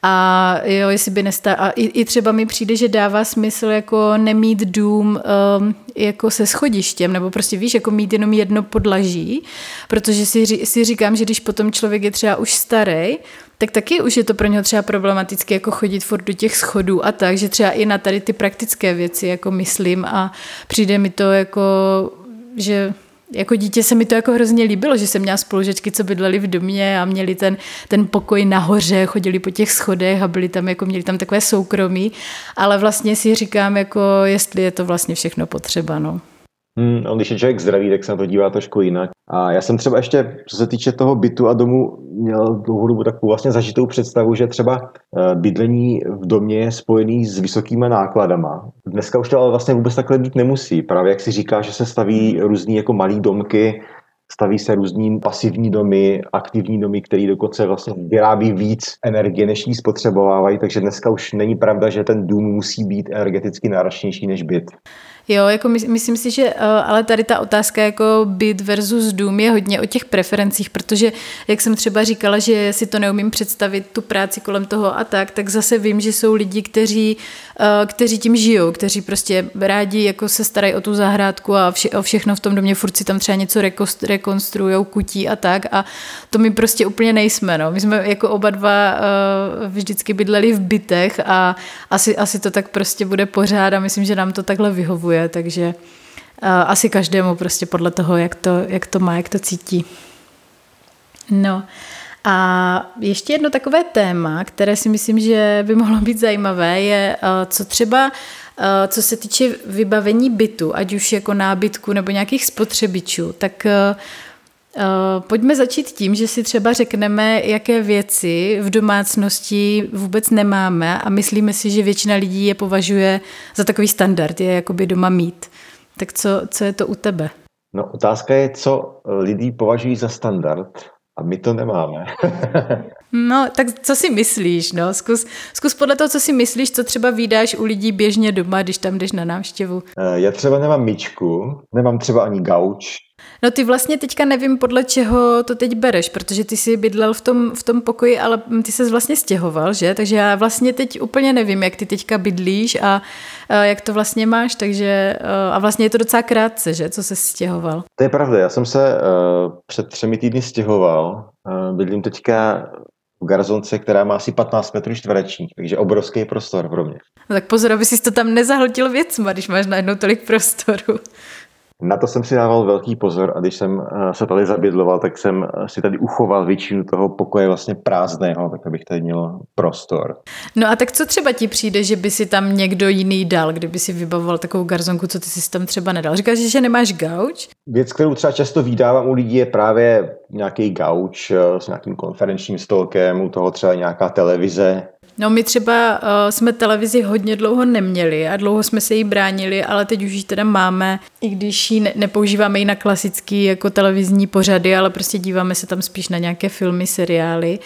A jo, jestli by nestá... A i, i třeba mi přijde, že dává smysl jako nemít dům um, jako se schodištěm, nebo prostě víš, jako mít jenom jedno podlaží, protože si, si říkám, že když potom člověk je třeba už starý, tak taky už je to pro něho třeba problematické jako chodit furt do těch schodů a tak, že třeba i na tady ty praktické věci jako myslím a přijde mi to jako, že jako dítě se mi to jako hrozně líbilo, že jsem měla spolužečky, co bydleli v domě a měli ten, ten pokoj nahoře, chodili po těch schodech a byli tam, jako měli tam takové soukromí, ale vlastně si říkám, jako jestli je to vlastně všechno potřeba, no. Hmm, a když je člověk zdravý, tak se na to dívá trošku jinak. A já jsem třeba ještě, co se týče toho bytu a domu, měl dlouhou dobu takovou vlastně zažitou představu, že třeba eh, bydlení v domě je spojený s vysokými nákladama. Dneska už to ale vlastně vůbec takhle být nemusí. Právě jak si říká, že se staví různý jako malý domky, staví se různý pasivní domy, aktivní domy, které dokonce vlastně vyrábí víc energie, než jí spotřebovávají, takže dneska už není pravda, že ten dům musí být energeticky náročnější než byt. Jo, jako my, myslím si, že uh, ale tady ta otázka jako byt versus dům je hodně o těch preferencích, protože jak jsem třeba říkala, že si to neumím představit, tu práci kolem toho a tak, tak zase vím, že jsou lidi, kteří, kteří tím žijou, kteří prostě rádi jako se starají o tu zahrádku a vše, o všechno v tom domě, furt si tam třeba něco rekonstruují, kutí a tak a to my prostě úplně nejsme, no. My jsme jako oba dva uh, vždycky bydleli v bytech a asi, asi to tak prostě bude pořád a myslím, že nám to takhle vyhovuje takže asi každému prostě podle toho, jak to, jak to má, jak to cítí. No a ještě jedno takové téma, které si myslím, že by mohlo být zajímavé, je co třeba co se týče vybavení bytu, ať už jako nábytku nebo nějakých spotřebičů, tak Pojďme začít tím, že si třeba řekneme, jaké věci v domácnosti vůbec nemáme a myslíme si, že většina lidí je považuje za takový standard, je jakoby doma mít. Tak co, co je to u tebe? No otázka je, co lidi považují za standard a my to nemáme. [LAUGHS] no, tak co si myslíš? No? Zkus, zkus podle toho, co si myslíš, co třeba vydáš u lidí běžně doma, když tam jdeš na návštěvu. Eh, já třeba nemám myčku, nemám třeba ani gauč, No ty vlastně teďka nevím, podle čeho to teď bereš, protože ty jsi bydlel v tom, v tom pokoji, ale ty se vlastně stěhoval, že? Takže já vlastně teď úplně nevím, jak ty teďka bydlíš a, a jak to vlastně máš, takže a vlastně je to docela krátce, že? Co se stěhoval? To je pravda, já jsem se uh, před třemi týdny stěhoval. Uh, bydlím teďka v garzonce, která má asi 15 metrů čtverečních, takže obrovský prostor pro mě. No tak pozor, aby si to tam nezahltil věcma, když máš najednou tolik prostoru. Na to jsem si dával velký pozor a když jsem eh, se tady zabydloval, tak jsem eh, si tady uchoval většinu toho pokoje vlastně prázdného, tak abych tady měl prostor. No a tak co třeba ti přijde, že by si tam někdo jiný dal, kdyby si vybavoval takovou garzonku, co ty si tam třeba nedal? Říkáš, že nemáš gauč? Věc, kterou třeba často vydávám u lidí, je právě nějaký gauč eh, s nějakým konferenčním stolkem, u toho třeba nějaká televize, No my třeba uh, jsme televizi hodně dlouho neměli a dlouho jsme se jí bránili, ale teď už ji teda máme, i když ji ne- nepoužíváme ji na klasický jako televizní pořady, ale prostě díváme se tam spíš na nějaké filmy, seriály.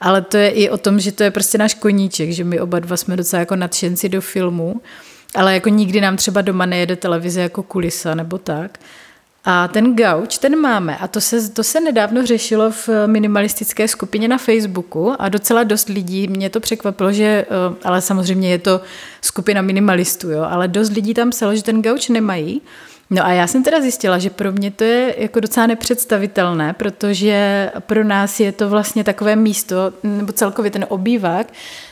Ale to je i o tom, že to je prostě náš koníček, že my oba dva jsme docela jako nadšenci do filmu, ale jako nikdy nám třeba doma nejede televize jako kulisa nebo tak. A ten gauč, ten máme a to se, to se nedávno řešilo v minimalistické skupině na Facebooku a docela dost lidí, mě to překvapilo, že, eh, ale samozřejmě je to skupina minimalistů, jo, ale dost lidí tam psalo, že ten gauč nemají. No a já jsem teda zjistila, že pro mě to je jako docela nepředstavitelné, protože pro nás je to vlastně takové místo, nebo celkově ten obývák,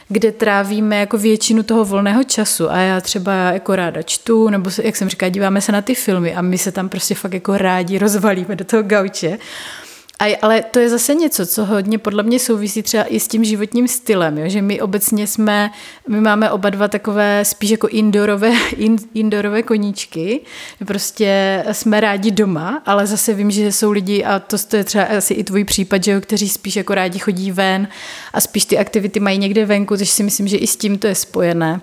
kde trávíme jako většinu toho volného času a já třeba jako ráda čtu, nebo jak jsem říkala, díváme se na ty filmy a my se tam prostě fakt jako rádi rozvalíme do toho gauče. A, ale to je zase něco, co hodně podle mě souvisí třeba i s tím životním stylem, jo? že my obecně jsme, my máme oba dva takové spíš jako indoorové, [LAUGHS] in, indoorové koníčky, prostě jsme rádi doma, ale zase vím, že jsou lidi, a to, to je třeba asi i tvůj případ, že jo, kteří spíš jako rádi chodí ven a spíš ty aktivity mají někde venku, takže si myslím, že i s tím to je spojené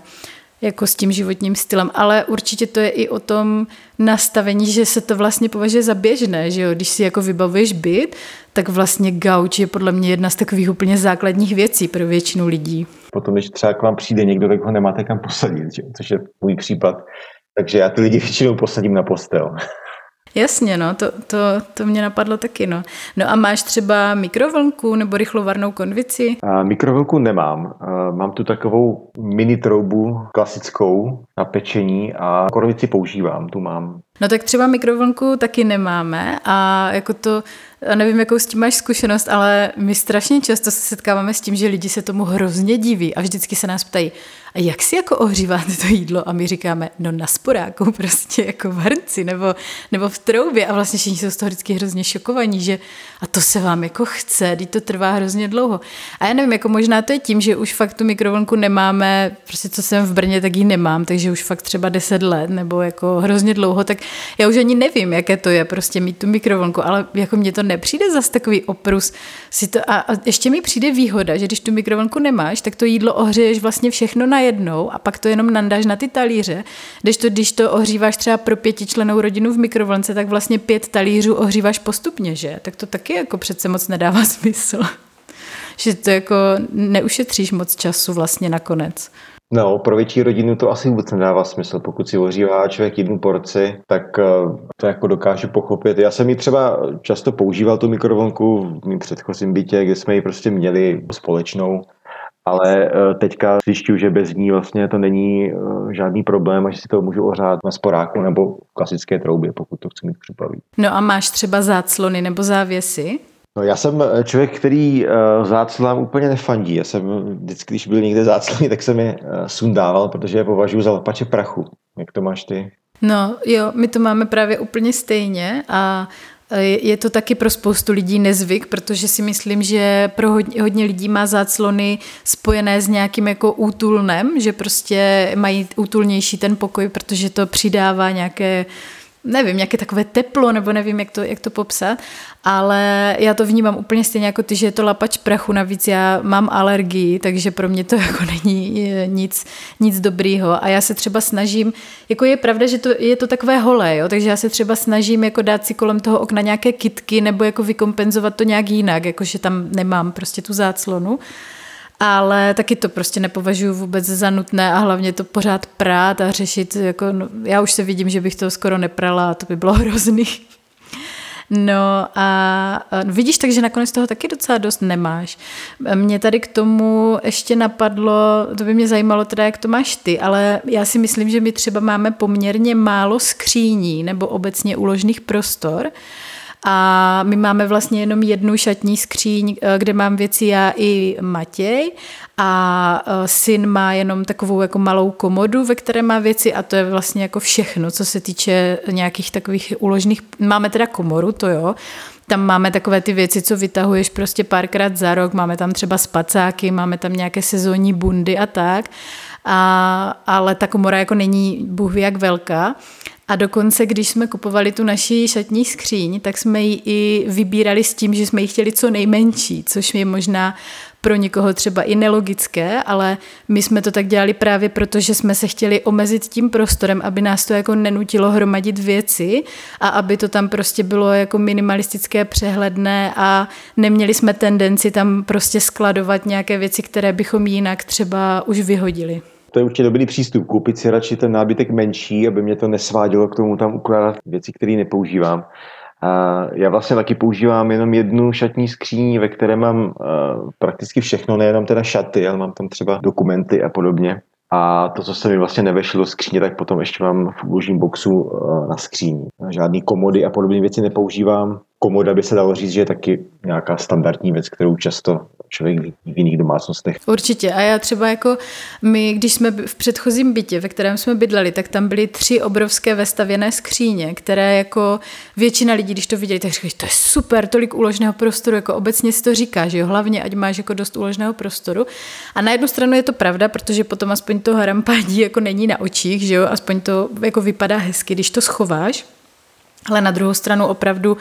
jako s tím životním stylem, ale určitě to je i o tom nastavení, že se to vlastně považuje za běžné, že jo, když si jako vybavuješ byt, tak vlastně gauč je podle mě jedna z takových úplně základních věcí pro většinu lidí. Potom, když třeba k vám přijde někdo, tak ho nemáte kam posadit, že? což je můj případ, takže já ty lidi většinou posadím na postel. Jasně, no, to, to, to mě napadlo taky, no. No a máš třeba mikrovlnku nebo rychlovarnou konvici? A mikrovlnku nemám. A mám tu takovou mini troubu klasickou na pečení a konvici používám, tu mám. No tak třeba mikrovlnku taky nemáme a jako to, nevím, jakou s tím máš zkušenost, ale my strašně často se setkáváme s tím, že lidi se tomu hrozně diví a vždycky se nás ptají, a jak si jako ohříváte to jídlo? A my říkáme, no na sporáku [LAUGHS] prostě jako v hrnci nebo, nebo v troubě a vlastně všichni jsou z toho vždycky hrozně šokovaní, že a to se vám jako chce, teď to trvá hrozně dlouho. A já nevím, jako možná to je tím, že už fakt tu mikrovlnku nemáme, prostě co jsem v Brně, tak ji nemám, takže už fakt třeba 10 let nebo jako hrozně dlouho, tak já už ani nevím, jaké to je prostě mít tu mikrovlnku, ale jako mně to nepřijde zas takový oprus. Si to, a, a ještě mi přijde výhoda, že když tu mikrovlnku nemáš, tak to jídlo ohřeješ vlastně všechno na najednou a pak to jenom nandáš na ty talíře. Když to, když to ohříváš třeba pro pětičlenou rodinu v mikrovlnce, tak vlastně pět talířů ohříváš postupně, že? Tak to taky jako přece moc nedává [LAUGHS] smysl. že to jako neušetříš moc času vlastně nakonec. No, pro větší rodinu to asi vůbec nedává smysl. Pokud si ohřívá člověk jednu porci, tak eh, to jako dokáže pochopit. Já jsem ji třeba často používal tu mikrovlnku v mém předchozím bytě, kde jsme ji prostě měli společnou ale eh, teďka zjišťuju, že bez ní vlastně to není eh, žádný problém a že si to můžu ohřát na sporáku nebo klasické troubě, pokud to chci mít připravit. No a máš třeba záclony nebo závěsy? No já jsem eh, člověk, který záclám úplně nefandí. Já jsem vždycky, když byl někde záclony, tak jsem je sundával, protože je považuji za lapače prachu. Jak to máš ty? No jo, my to máme právě úplně stejně a je to taky pro spoustu lidí nezvyk, protože si myslím, že pro hodně, hodně lidí má záclony spojené s nějakým jako útulnem, že prostě mají útulnější ten pokoj, protože to přidává nějaké nevím, nějaké takové teplo, nebo nevím, jak to, jak to popsat, ale já to vnímám úplně stejně jako ty, že je to lapač prachu, navíc já mám alergii, takže pro mě to [LAUGHS] jako není nic, nic dobrýho. A já se třeba snažím, jako je pravda, že to, je to takové holé, jo? takže já se třeba snažím jako dát si kolem toho okna nějaké kitky nebo jako vykompenzovat to nějak jinak, jakože tam nemám prostě tu záclonu, ale taky to prostě nepovažuji vůbec za nutné a hlavně to pořád prát a řešit, jako, no, já už se vidím, že bych to skoro neprala a to by bylo [LAUGHS] hrozný. No a no vidíš, takže nakonec toho taky docela dost nemáš. Mě tady k tomu ještě napadlo, to by mě zajímalo teda, jak to máš ty, ale já si myslím, že my třeba máme poměrně málo skříní nebo obecně úložných prostor, a my máme vlastně jenom jednu šatní skříň, eh, kde mám věci já i Matěj. A eh, syn má jenom takovou jako malou komodu, ve které má věci a to je vlastně jako všechno, co se týče nějakých takových uložných. Máme teda komoru, to jo, tam máme takové ty věci, co vytahuješ prostě párkrát za rok, máme tam třeba spacáky, máme tam nějaké sezónní bundy a tak, a, ale ta komora jako není bůh jak velká. A dokonce, když jsme kupovali tu naši šatní skříň, tak jsme ji i vybírali s tím, že jsme ji chtěli co nejmenší, což je možná pro někoho třeba i nelogické, ale my jsme to tak dělali právě proto, že jsme se chtěli omezit tím prostorem, aby nás to jako nenutilo hromadit věci a aby to tam prostě bylo jako minimalistické, přehledné a neměli jsme tendenci tam prostě skladovat nějaké věci, které bychom jinak třeba už vyhodili to je určitě dobrý přístup. Koupit si radši ten nábytek menší, aby mě to nesvádělo k tomu tam ukládat věci, které nepoužívám. A já vlastně taky používám jenom jednu šatní skříň, ve které mám uh, prakticky všechno, nejenom teda šaty, ale mám tam třeba dokumenty a podobně. A to, co se mi vlastně nevešlo do skříně, tak potom ještě mám v úložním boxu uh, na skříni. Žádný komody a podobné věci nepoužívám. Komoda by se dalo říct, že je taky nějaká standardní věc, kterou často člověk v jiných domácnostech. Určitě. A já třeba jako my, když jsme v předchozím bytě, ve kterém jsme bydleli, tak tam byly tři obrovské vestavěné skříně, které jako většina lidí, když to viděli, tak říkají, to je super, tolik úložného prostoru, jako obecně si to říká, že jo, hlavně ať máš jako dost úložného prostoru. A na jednu stranu je to pravda, protože potom aspoň to harampádí jako není na očích, že jo, aspoň to jako vypadá hezky, když to schováš. Ale na druhou stranu opravdu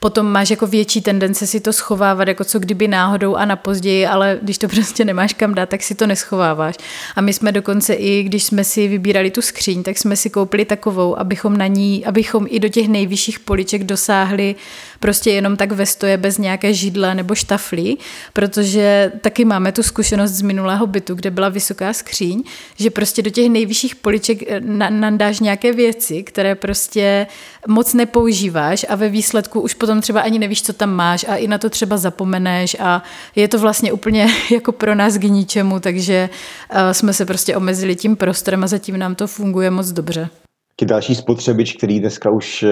potom máš jako větší tendence si to schovávat, jako co kdyby náhodou a na později, ale když to [LAUGHS] prostě nemáš kam dát, tak si to neschováváš. A my jsme dokonce i, když jsme si vybírali tu skříň, tak jsme si koupili takovou, abychom na ní, abychom i do těch nejvyšších poliček dosáhli prostě jenom tak ve stoje bez nějaké židla nebo štaflí, protože taky máme tu zkušenost z minulého bytu, kde byla vysoká skříň, že prostě do těch nejvyšších poliček eh, nandáš nějaké věci, které prostě moc ne nepoužíváš a ve výsledku už potom třeba ani nevíš, co tam máš a i na to třeba zapomeneš a je to vlastně úplně [LAUGHS] jako pro nás k ničemu, takže uh, jsme se prostě omezili tím prostorem a zatím nám to funguje moc dobře. Další spotřebič, který dneska už eh,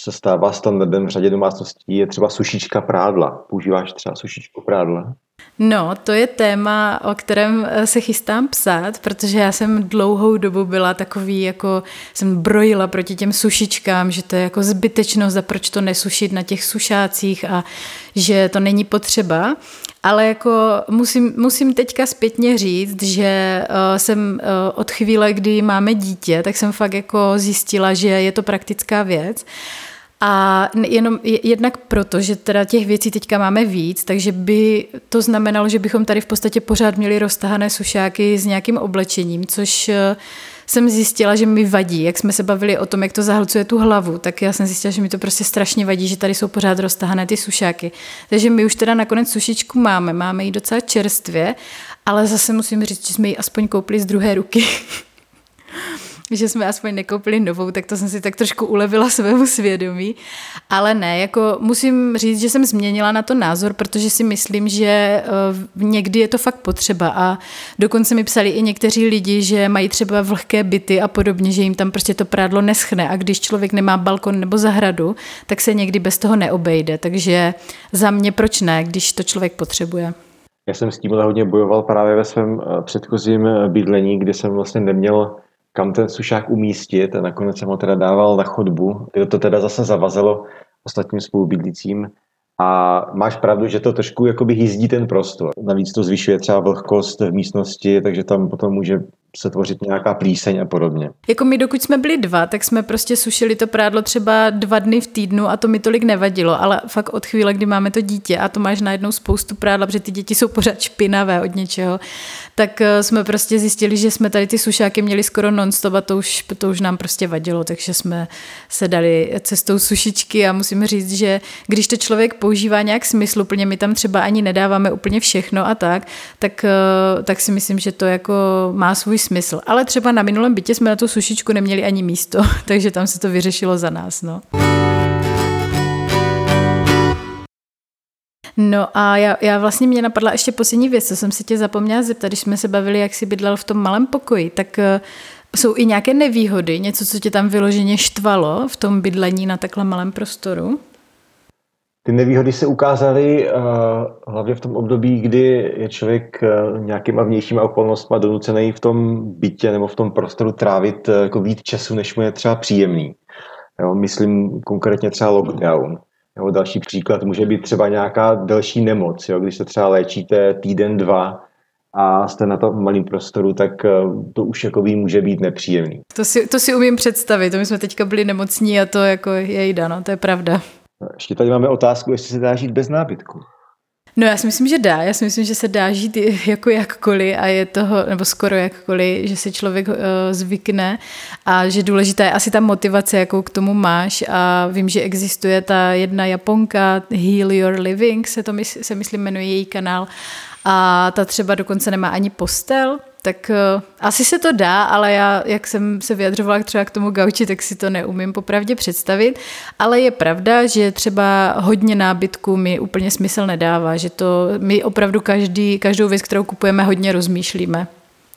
se stává standardem v řadě domácností, je třeba sušička prádla. Používáš třeba sušičku prádla? No, to je téma, o kterém eh, se chystám psát, protože já jsem dlouhou dobu byla takový, jako jsem brojila proti těm sušičkám, že to je jako zbytečnost a proč to nesušit na těch sušácích a že to není potřeba. Ale jako musím, musím teďka zpětně říct, že uh, jsem uh, od chvíle, kdy máme dítě, tak jsem fakt jako zjistila, že je to praktická věc. A jenom jednak proto, že teda těch věcí teďka máme víc, takže by to znamenalo, že bychom tady v podstatě pořád měli roztahané sušáky s nějakým oblečením, což uh, jsem zjistila, že mi vadí, jak jsme se bavili o tom, jak to zahlcuje tu hlavu, tak já jsem zjistila, že mi to prostě strašně vadí, že tady jsou pořád roztahané ty sušáky. Takže my už teda nakonec sušičku máme, máme ji docela čerstvě, ale zase musím říct, že jsme ji aspoň koupili z druhé ruky. [LAUGHS] že jsme aspoň nekoupili novou, tak to jsem si tak trošku ulevila svému svědomí. Ale ne, jako musím říct, že jsem změnila na to názor, protože si myslím, že eh, někdy je to fakt potřeba a dokonce mi psali i někteří lidi, že mají třeba vlhké byty a podobně, že jim tam prostě to prádlo neschne a když člověk nemá balkon nebo zahradu, tak se někdy bez toho neobejde. Takže za mě proč ne, když to člověk potřebuje. Já jsem s tímhle hodně bojoval právě ve svém eh, předchozím eh, bydlení, kde jsem vlastně neměl kam ten sušák umístit a nakonec jsem ho teda dával na chodbu, kde to teda zase zavazelo ostatním spolubydlícím. A máš pravdu, že to trošku jakoby jízdí ten prostor. Navíc to zvyšuje třeba vlhkost v místnosti, takže tam potom může se tvořit nějaká plíseň a podobně. Jako my, dokud jsme byli dva, tak jsme prostě sušili to prádlo třeba dva dny v týdnu a to mi tolik nevadilo, ale fakt od chvíle, kdy máme to dítě a to máš najednou spoustu prádla, protože ty děti jsou pořád špinavé od něčeho, tak eh, jsme prostě zjistili, že jsme tady ty sušáky měli skoro non-stop a to už, to už nám prostě vadilo, takže jsme se dali cestou sušičky a musím říct, že když to člověk používá nějak smysluplně, my tam třeba ani nedáváme úplně všechno a tak, tak, eh, tak si myslím, že to jako má svůj smysl. Ale třeba na minulém bytě jsme na tu sušičku neměli ani místo, [LAUGHS] takže tam se to vyřešilo za nás. No. No a já, já vlastně mě napadla ještě poslední věc, co jsem se tě zapomněla zeptat, když jsme se bavili, jak jsi bydlel v tom malém pokoji, tak uh, jsou i nějaké nevýhody, něco, co tě tam vyloženě štvalo v tom bydlení na takhle malém prostoru? Ty nevýhody se ukázaly uh, hlavně v tom období, kdy je člověk uh, nějakýma vnějšíma okolnostmi donucený v tom bytě nebo v tom prostoru trávit uh, jako víc času, než mu je třeba příjemný. Jo, myslím konkrétně třeba lockdown. Jo, další příklad může být třeba nějaká delší nemoc. Jo, když se třeba léčíte týden, dva a jste na tom malém prostoru, tak to už jako může být nepříjemný. To si, to si umím představit. To my jsme teďka byli nemocní a to jako je jde, no, to je pravda. Ještě tady máme otázku, jestli se dá žít bez nábytku. No já si myslím, že dá. Já si myslím, že se dá žít jako jakkoliv a je toho, nebo skoro jakkoliv, že se člověk uh, zvykne a že důležitá je asi ta motivace, jakou k tomu máš a vím, že existuje ta jedna Japonka, Heal Your Living, se to mysl, se myslím jmenuje její kanál a ta třeba dokonce nemá ani postel, tak uh, asi se to dá, ale já, jak jsem se vyjadřovala třeba k tomu gauči, tak si to neumím popravdě představit. Ale je pravda, že třeba hodně nábytku mi úplně smysl nedává, že to my opravdu každý, každou věc, kterou kupujeme, hodně rozmýšlíme.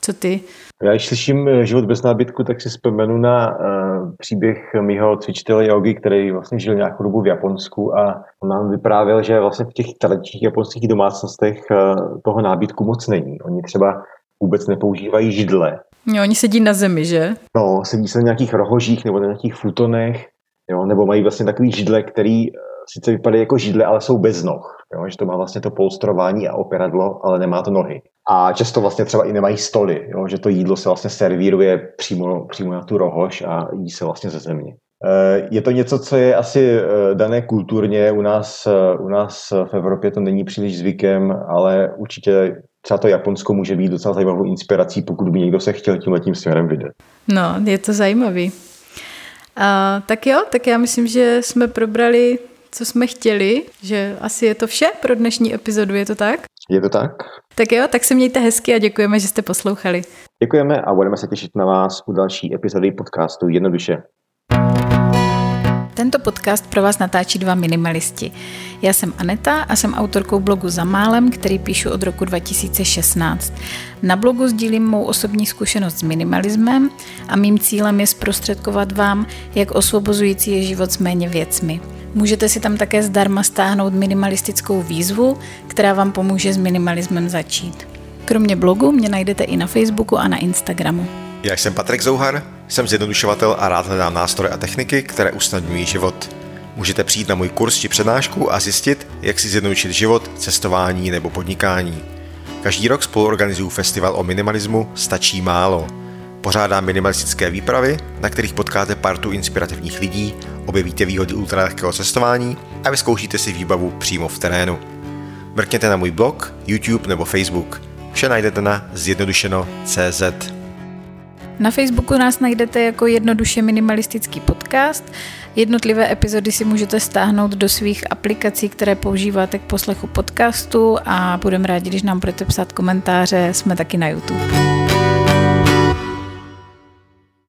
Co ty? Já když slyším eh, život bez nábytku, tak si vzpomenu na uh, příběh mého cvičitele jogy, který vlastně žil nějakou dobu v Japonsku a on nám vyprávěl, že vlastně v těch tradičních japonských domácnostech uh, toho nábytku moc není. Oni třeba vůbec nepoužívají židle. Jo, oni sedí na zemi, že? No, sedí se na nějakých rohožích nebo na nějakých futonech, jo, nebo mají vlastně takový židle, který eh, sice vypadají jako židle, ale jsou bez noh. Jo, že to má vlastně to polstrování a operadlo, ale nemá to nohy. A často vlastně třeba i nemají stoly, jo, že to jídlo se vlastně servíruje přímo, přímo na tu rohož a jí se vlastně ze země. Eh, je to něco, co je asi eh, dané kulturně. U nás, u nás v Evropě to není příliš zvykem, ale určitě třeba to Japonsko může být docela zajímavou inspirací, pokud by někdo se chtěl tímhle tím směrem vydat. No, je to zajímavý. A, tak jo, tak já myslím, že jsme probrali, co jsme chtěli, že asi je to vše pro dnešní epizodu, je to tak? Je to tak. Tak jo, tak se mějte hezky a děkujeme, že jste poslouchali. Děkujeme a budeme se těšit na vás u další epizody podcastu Jednoduše. Tento podcast pro vás natáčí dva minimalisti. Já jsem Aneta a jsem autorkou blogu Za málem, který píšu od roku 2016. Na blogu sdílím mou osobní zkušenost s minimalismem a mým cílem je zprostředkovat vám, jak osvobozující je život s méně věcmi. Můžete si tam také zdarma stáhnout minimalistickou výzvu, která vám pomůže s minimalismem začít. Kromě blogu mě najdete i na Facebooku a na Instagramu. Já jsem Patrik Zouhar, jsem zjednodušovatel a rád hledám nástroje a techniky, které usnadňují život. Můžete přijít na můj kurz či přednášku a zjistit, jak si zjednodušit život, cestování nebo podnikání. Každý rok spoluorganizuju festival o minimalismu Stačí málo. Pořádám minimalistické výpravy, na kterých potkáte partu inspirativních lidí, objevíte výhody ultralehkého cestování a vyzkoušíte si výbavu přímo v terénu. Mrkněte na můj blog, YouTube nebo Facebook. Vše najdete na zjednodušeno.cz. Na Facebooku nás najdete jako jednoduše minimalistický podcast. Jednotlivé epizody si můžete stáhnout do svých aplikací, které používáte k poslechu podcastu a budeme rádi, když nám budete psát komentáře. Jsme taky na YouTube.